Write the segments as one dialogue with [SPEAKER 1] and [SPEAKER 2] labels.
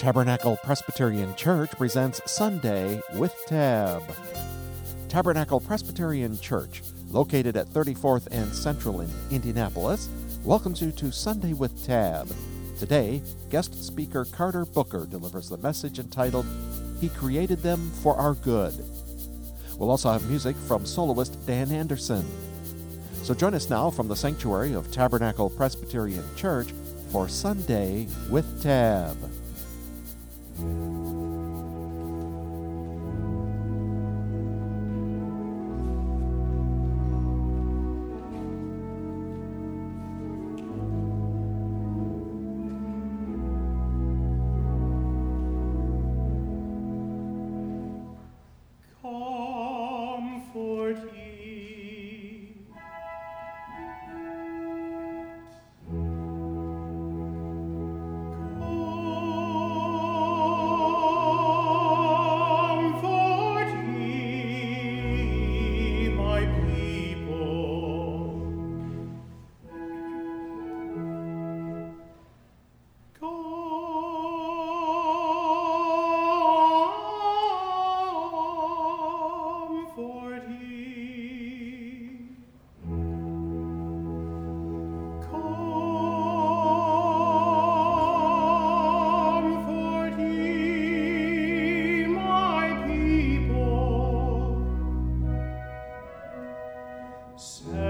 [SPEAKER 1] Tabernacle Presbyterian Church presents Sunday with Tab. Tabernacle Presbyterian Church, located at 34th and Central in Indianapolis, welcomes you to Sunday with Tab. Today, guest speaker Carter Booker delivers the message entitled, He Created Them for Our Good. We'll also have music from soloist Dan Anderson. So join us now from the sanctuary of Tabernacle Presbyterian Church for Sunday with Tab.
[SPEAKER 2] Saith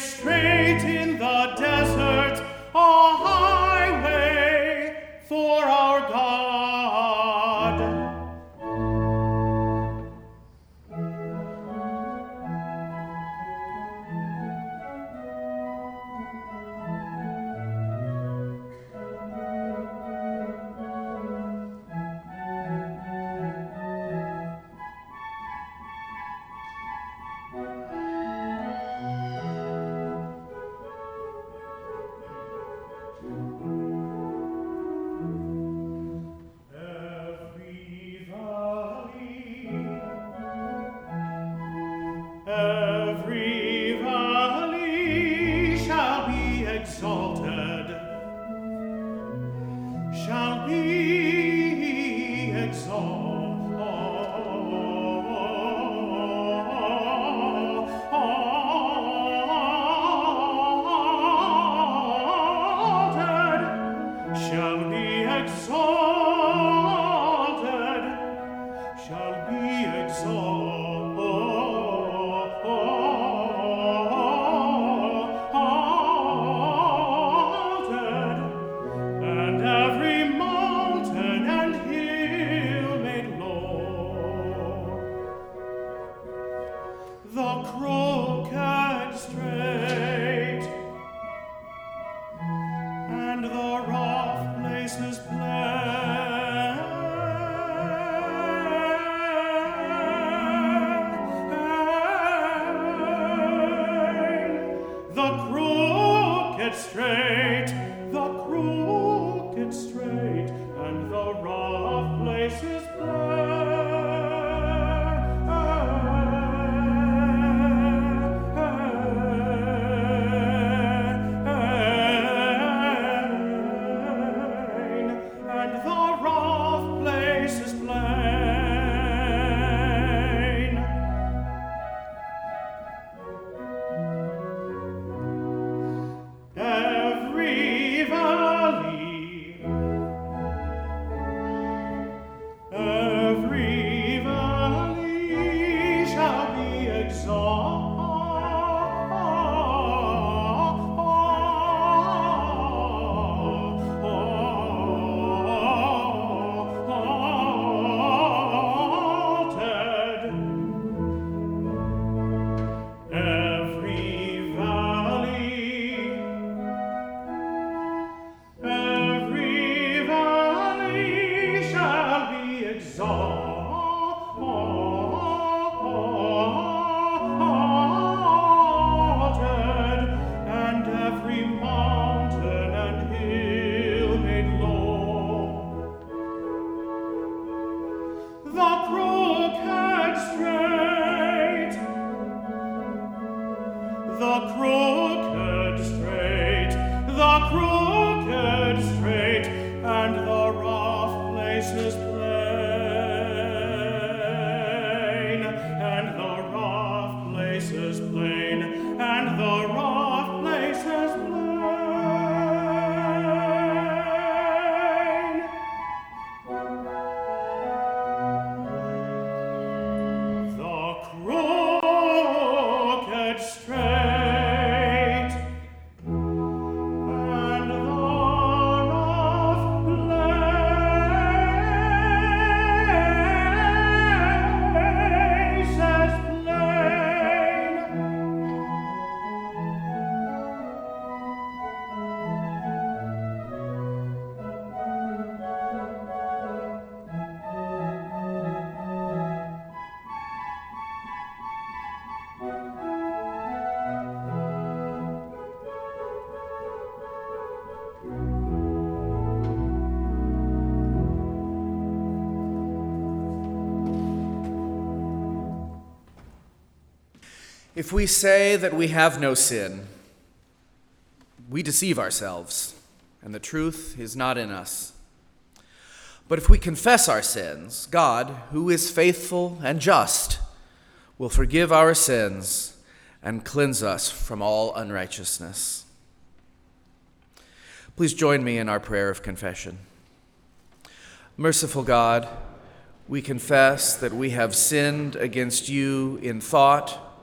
[SPEAKER 2] make
[SPEAKER 3] If we say that we have no sin, we deceive ourselves, and the truth is not in us. But if we confess our sins, God, who is faithful and just, will forgive our sins and cleanse us from all unrighteousness. Please join me in our prayer of confession. Merciful God, we confess that we have sinned against you in thought,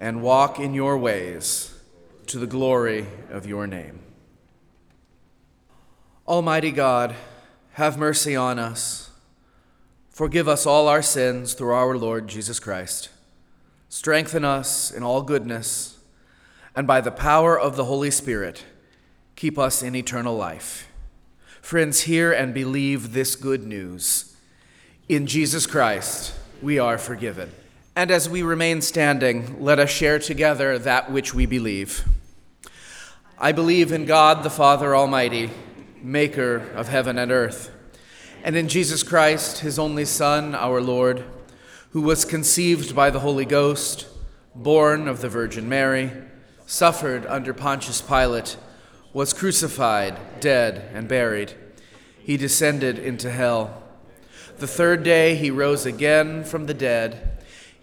[SPEAKER 3] and walk in your ways to the glory of your name. Almighty God, have mercy on us. Forgive us all our sins through our Lord Jesus Christ. Strengthen us in all goodness, and by the power of the Holy Spirit, keep us in eternal life. Friends, hear and believe this good news. In Jesus Christ, we are forgiven. And as we remain standing, let us share together that which we believe. I believe in God the Father Almighty, maker of heaven and earth, and in Jesus Christ, his only Son, our Lord, who was conceived by the Holy Ghost, born of the Virgin Mary, suffered under Pontius Pilate, was crucified, dead, and buried. He descended into hell. The third day he rose again from the dead.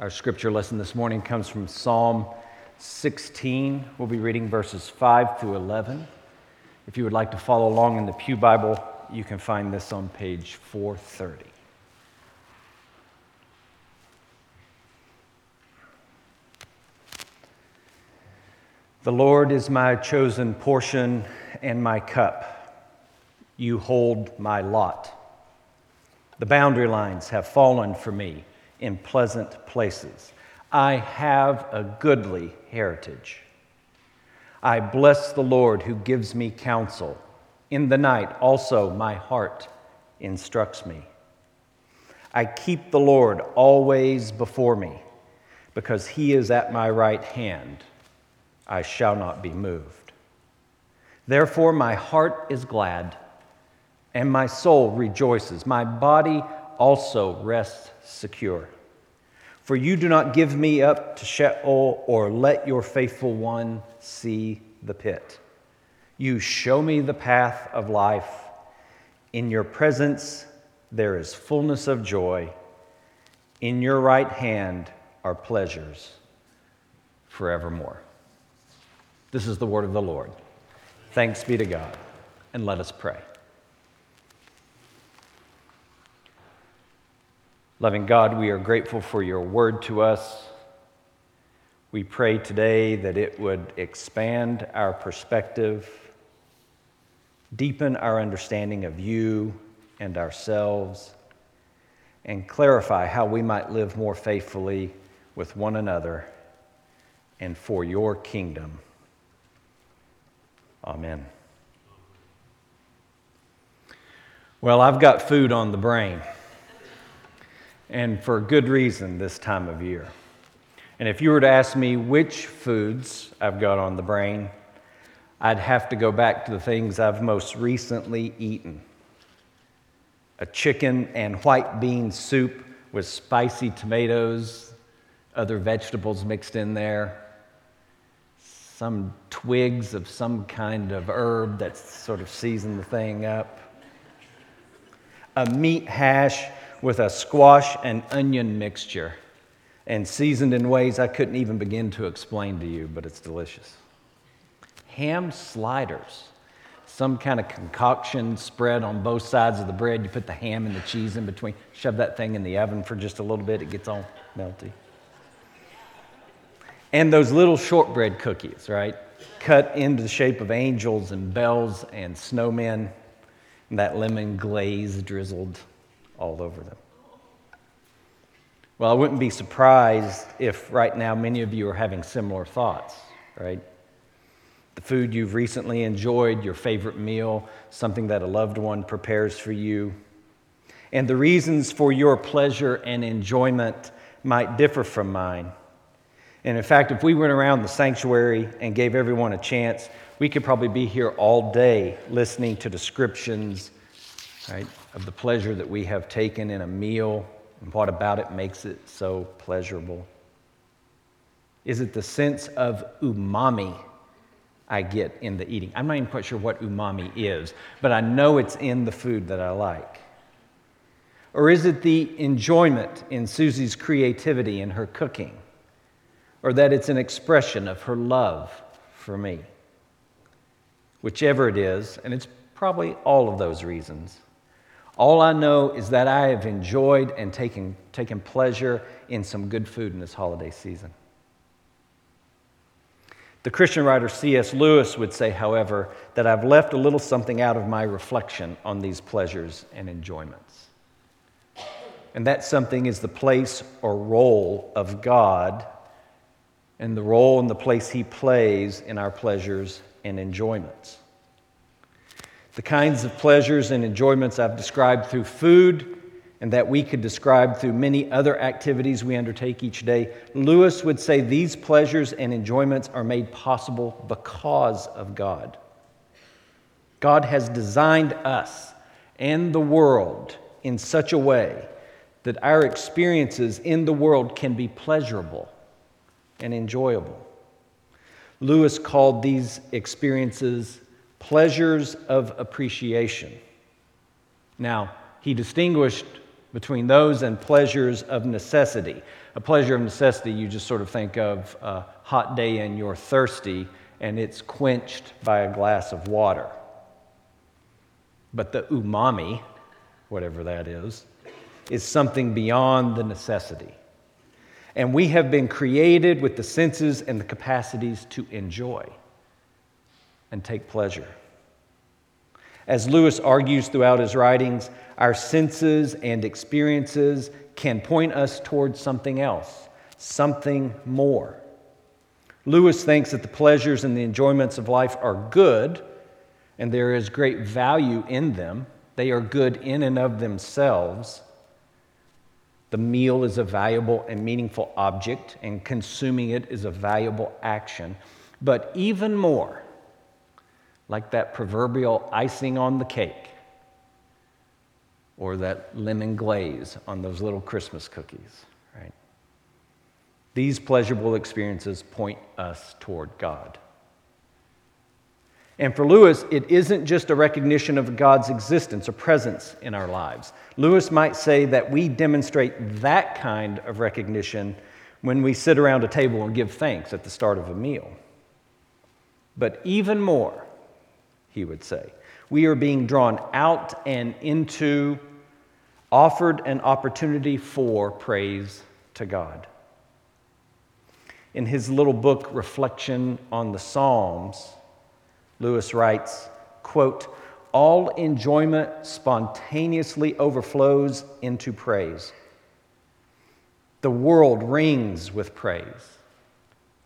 [SPEAKER 4] Our scripture lesson this morning comes from Psalm 16. We'll be reading verses 5 through 11. If you would like to follow along in the Pew Bible, you can find this on page 430. The Lord is my chosen portion and my cup. You hold my lot. The boundary lines have fallen for me in pleasant places. I have a goodly heritage. I bless the Lord who gives me counsel. In the night also my heart instructs me. I keep the Lord always before me, because he is at my right hand. I shall not be moved. Therefore, my heart is glad, and my soul rejoices. My body also rests secure. For you do not give me up to Sheol or let your faithful one see the pit. You show me the path of life. In your presence there is fullness of joy. In your right hand are pleasures forevermore. This is the word of the Lord. Thanks be to God. And let us pray. Loving God, we are grateful for your word to us. We pray today that it would expand our perspective, deepen our understanding of you and ourselves, and clarify how we might live more faithfully with one another and for your kingdom. Amen. Well, I've got food on the brain and for good reason this time of year. And if you were to ask me which foods I've got on the brain, I'd have to go back to the things I've most recently eaten a chicken and white bean soup with spicy tomatoes, other vegetables mixed in there, some twigs of some kind of herb that's sort of seasoned the thing up, a meat hash with a squash and onion mixture and seasoned in ways I couldn't even begin to explain to you, but it's delicious. Ham sliders, some kind of concoction spread on both sides of the bread. You put the ham and the cheese in between, shove that thing in the oven for just a little bit, it gets all melty. And those little shortbread cookies, right? Cut into the shape of angels and bells and snowmen, and that lemon glaze drizzled all over them. Well, I wouldn't be surprised if right now many of you are having similar thoughts, right? The food you've recently enjoyed, your favorite meal, something that a loved one prepares for you. And the reasons for your pleasure and enjoyment might differ from mine. And in fact, if we went around the sanctuary and gave everyone a chance, we could probably be here all day listening to descriptions right, of the pleasure that we have taken in a meal and what about it makes it so pleasurable. Is it the sense of umami I get in the eating? I'm not even quite sure what umami is, but I know it's in the food that I like. Or is it the enjoyment in Susie's creativity in her cooking? Or that it's an expression of her love for me? Whichever it is, and it's probably all of those reasons, all I know is that I have enjoyed and taken, taken pleasure in some good food in this holiday season. The Christian writer C.S. Lewis would say, however, that I've left a little something out of my reflection on these pleasures and enjoyments. And that something is the place or role of God and the role and the place He plays in our pleasures and enjoyments. The kinds of pleasures and enjoyments I've described through food and that we could describe through many other activities we undertake each day, Lewis would say these pleasures and enjoyments are made possible because of God. God has designed us and the world in such a way that our experiences in the world can be pleasurable and enjoyable. Lewis called these experiences pleasures of appreciation. Now, he distinguished between those and pleasures of necessity. A pleasure of necessity, you just sort of think of a hot day and you're thirsty and it's quenched by a glass of water. But the umami, whatever that is, is something beyond the necessity. And we have been created with the senses and the capacities to enjoy and take pleasure. As Lewis argues throughout his writings, our senses and experiences can point us towards something else, something more. Lewis thinks that the pleasures and the enjoyments of life are good, and there is great value in them. They are good in and of themselves. The meal is a valuable and meaningful object, and consuming it is a valuable action. But even more, like that proverbial icing on the cake or that lemon glaze on those little Christmas cookies, right? These pleasurable experiences point us toward God. And for Lewis, it isn't just a recognition of God's existence or presence in our lives. Lewis might say that we demonstrate that kind of recognition when we sit around a table and give thanks at the start of a meal. But even more, he would say, we are being drawn out and into, offered an opportunity for praise to God. In his little book, Reflection on the Psalms, Lewis writes, quote, all enjoyment spontaneously overflows into praise. The world rings with praise.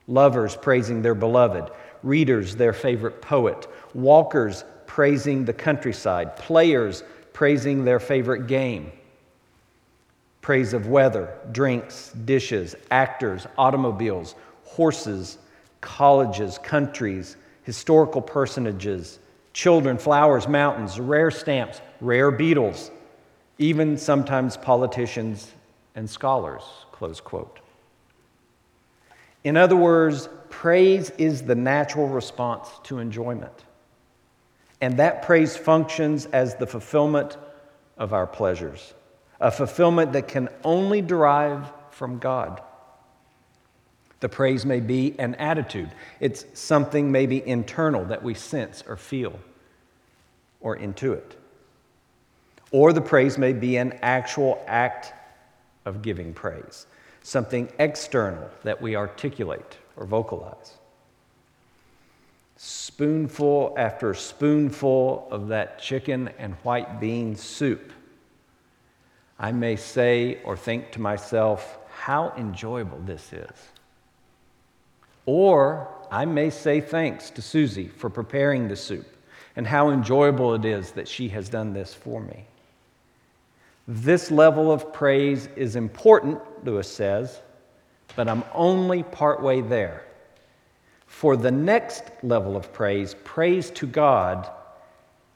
[SPEAKER 4] Lovers praising their beloved, readers their favorite poet, walkers praising the countryside, players praising their favorite game. Praise of weather, drinks, dishes, actors, automobiles, horses, colleges, countries, historical personages, children, flowers, mountains, rare stamps, rare beetles, even sometimes politicians and scholars, close quote. In other words, praise is the natural response to enjoyment. And that praise functions as the fulfillment of our pleasures, a fulfillment that can only derive from God. The praise may be an attitude, it's something maybe internal that we sense or feel or intuit. Or the praise may be an actual act of giving praise, something external that we articulate or vocalize. Spoonful after spoonful of that chicken and white bean soup, I may say or think to myself, how enjoyable this is. Or I may say thanks to Susie for preparing the soup and how enjoyable it is that she has done this for me. This level of praise is important, Lewis says, but I'm only partway there. For the next level of praise, praise to God,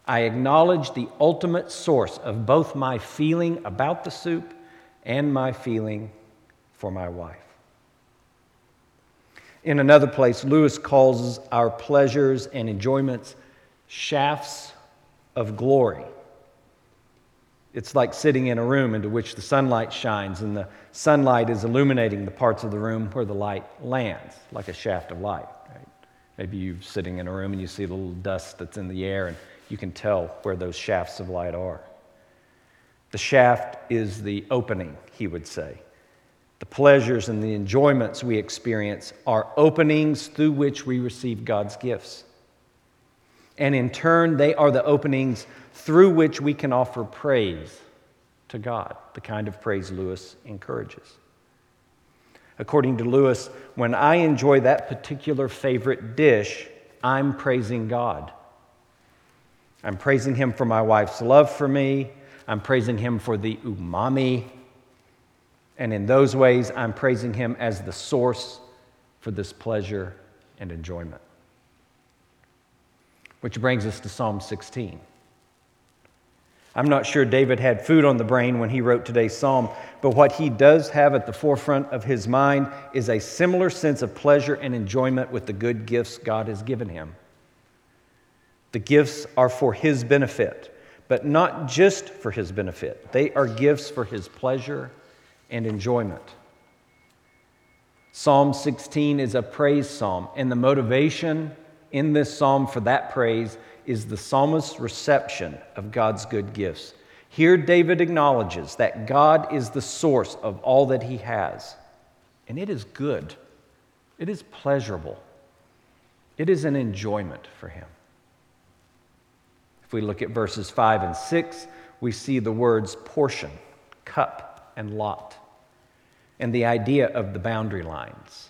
[SPEAKER 4] I acknowledge the ultimate source of both my feeling about the soup and my feeling for my wife. In another place, Lewis calls our pleasures and enjoyments shafts of glory. It's like sitting in a room into which the sunlight shines, and the sunlight is illuminating the parts of the room where the light lands, like a shaft of light. Right? Maybe you're sitting in a room and you see the little dust that's in the air, and you can tell where those shafts of light are. The shaft is the opening, he would say. The pleasures and the enjoyments we experience are openings through which we receive God's gifts. And in turn, they are the openings through which we can offer praise to God, the kind of praise Lewis encourages. According to Lewis, when I enjoy that particular favorite dish, I'm praising God. I'm praising Him for my wife's love for me. I'm praising Him for the umami and in those ways, I'm praising Him as the source for this pleasure and enjoyment. Which brings us to Psalm 16. I'm not sure David had food on the brain when he wrote today's psalm, but what he does have at the forefront of his mind is a similar sense of pleasure and enjoyment with the good gifts God has given him. The gifts are for his benefit, but not just for his benefit. They are gifts for his pleasure and enjoyment. Psalm 16 is a praise psalm, and the motivation in this psalm for that praise is the psalmist's reception of God's good gifts. Here, David acknowledges that God is the source of all that he has, and it is good, it is pleasurable, it is an enjoyment for him. If we look at verses 5 and 6, we see the words portion, cup, and lot, and the idea of the boundary lines.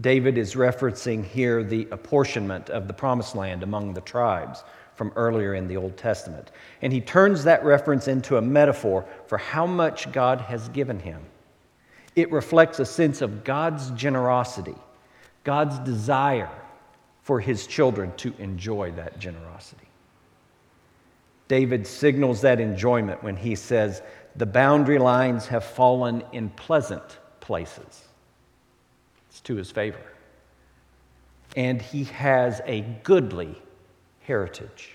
[SPEAKER 4] David is referencing here the apportionment of the promised land among the tribes from earlier in the Old Testament. And he turns that reference into a metaphor for how much God has given him. It reflects a sense of God's generosity, God's desire for his children to enjoy that generosity. David signals that enjoyment when he says, The boundary lines have fallen in pleasant places. It's to his favor. And he has a goodly heritage.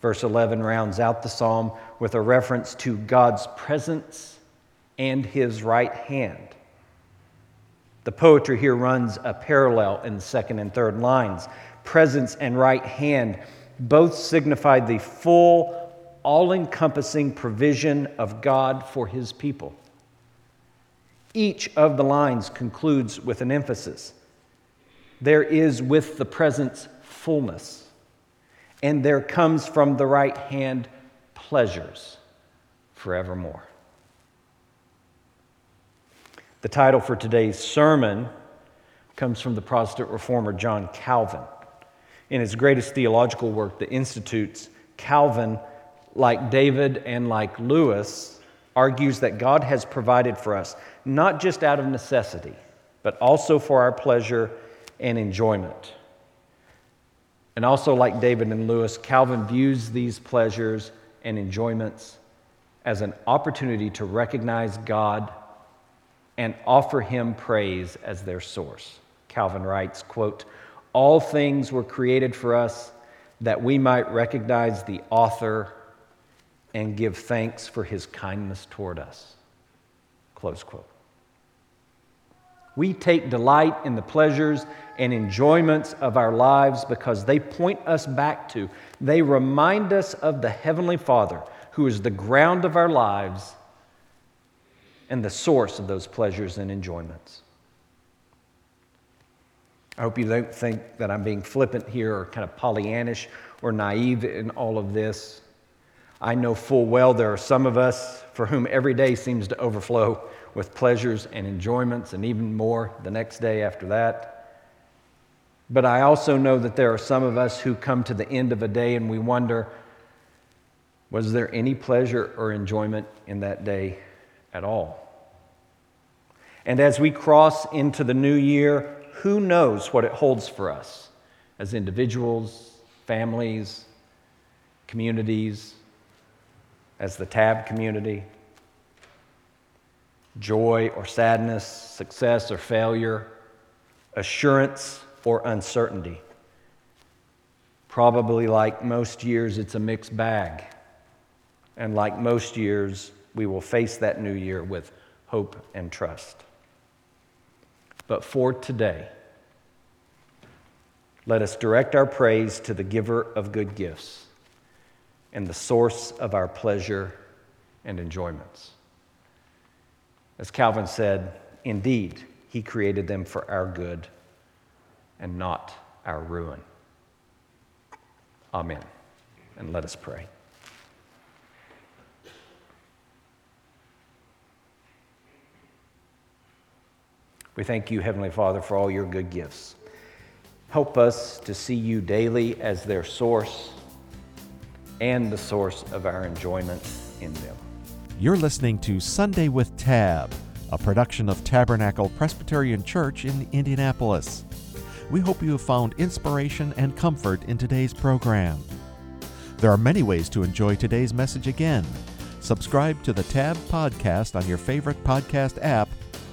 [SPEAKER 4] Verse 11 rounds out the psalm with a reference to God's presence and his right hand. The poetry here runs a parallel in the second and third lines. Presence and right hand both signify the full, all encompassing provision of God for his people. Each of the lines concludes with an emphasis. There is with the presence fullness, and there comes from the right hand pleasures forevermore. The title for today's sermon comes from the Protestant reformer John Calvin. In his greatest theological work, The Institutes, Calvin, like David and like Lewis, argues that God has provided for us, not just out of necessity, but also for our pleasure and enjoyment. And also, like David and Lewis, Calvin views these pleasures and enjoyments as an opportunity to recognize God and offer him praise as their source. Calvin writes, quote, "All things were created for us that we might recognize the author and give thanks for his kindness toward us. Close quote. We take delight in the pleasures and enjoyments of our lives because they point us back to, they remind us of the Heavenly Father, who is the ground of our lives and the source of those pleasures and enjoyments. I hope you don't think that I'm being flippant here or kind of Pollyannish or naive in all of this. I know full well there are some of us for whom every day seems to overflow with pleasures and enjoyments, and even more the next day after that. But I also know that there are some of us who come to the end of a day and we wonder was there any pleasure or enjoyment in that day at all? And as we cross into the new year, who knows what it holds for us as individuals, families, communities, as the TAB community. Joy or sadness, success or failure, assurance or uncertainty. Probably like most years, it's a mixed bag. And like most years, we will face that new year with hope and trust. But for today, let us direct our praise to the giver of good gifts and the source of our pleasure and enjoyments. As Calvin said, indeed, he created them for our good and not our ruin. Amen. And let us pray. We thank you, Heavenly Father, for all your good gifts. Help us to see you daily as their source and the source of our enjoyment in them.
[SPEAKER 1] You're listening to Sunday with Tab, a production of Tabernacle Presbyterian Church in Indianapolis. We hope you have found inspiration and comfort in today's program. There are many ways to enjoy today's message again. Subscribe to the Tab podcast on your favorite podcast app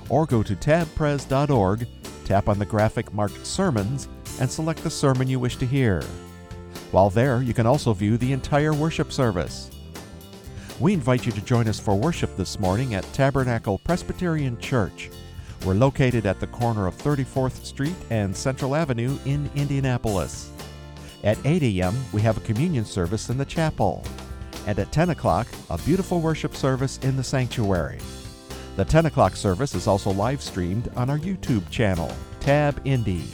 [SPEAKER 1] or go to tabpres.org, tap on the graphic marked Sermons, and select the sermon you wish to hear. While there, you can also view the entire worship service. We invite you to join us for worship this morning at Tabernacle Presbyterian Church. We're located at the corner of 34th Street and Central Avenue in Indianapolis. At 8 a.m., we have a communion service in the chapel. And at 10 o'clock, a beautiful worship service in the sanctuary. The 10 o'clock service is also live streamed on our YouTube channel, Tab Indy.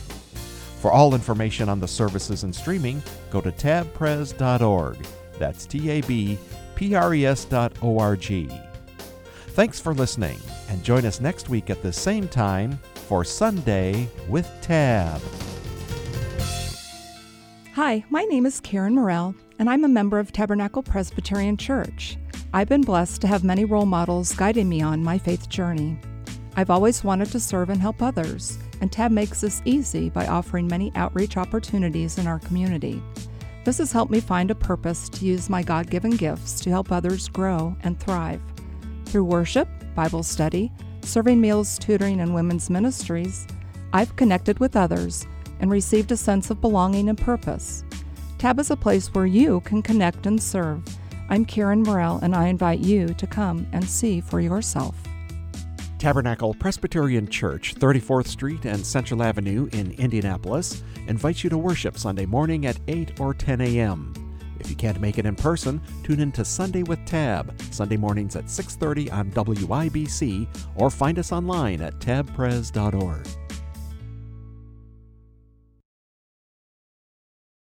[SPEAKER 1] For all information on the services and streaming, go to tabpres.org. That's T A B P R E S dot O R G. Thanks for listening, and join us next week at the same time for Sunday with Tab.
[SPEAKER 5] Hi, my name is Karen Morell, and I'm a member of Tabernacle Presbyterian Church. I've been blessed to have many role models guiding me on my faith journey. I've always wanted to serve and help others, and TAB makes this easy by offering many outreach opportunities in our community. This has helped me find a purpose to use my God given gifts to help others grow and thrive. Through worship, Bible study, serving meals, tutoring, and women's ministries, I've connected with others and received a sense of belonging and purpose. TAB is a place where you can connect and serve. I'm Karen Morell, and I invite you to come and see for yourself.
[SPEAKER 1] Tabernacle Presbyterian Church, 34th Street and Central Avenue in Indianapolis, invites you to worship Sunday morning at 8 or 10 a.m. If you can't make it in person, tune in to Sunday with Tab, Sunday mornings at 6:30 on WIBC or find us online at tabpres.org.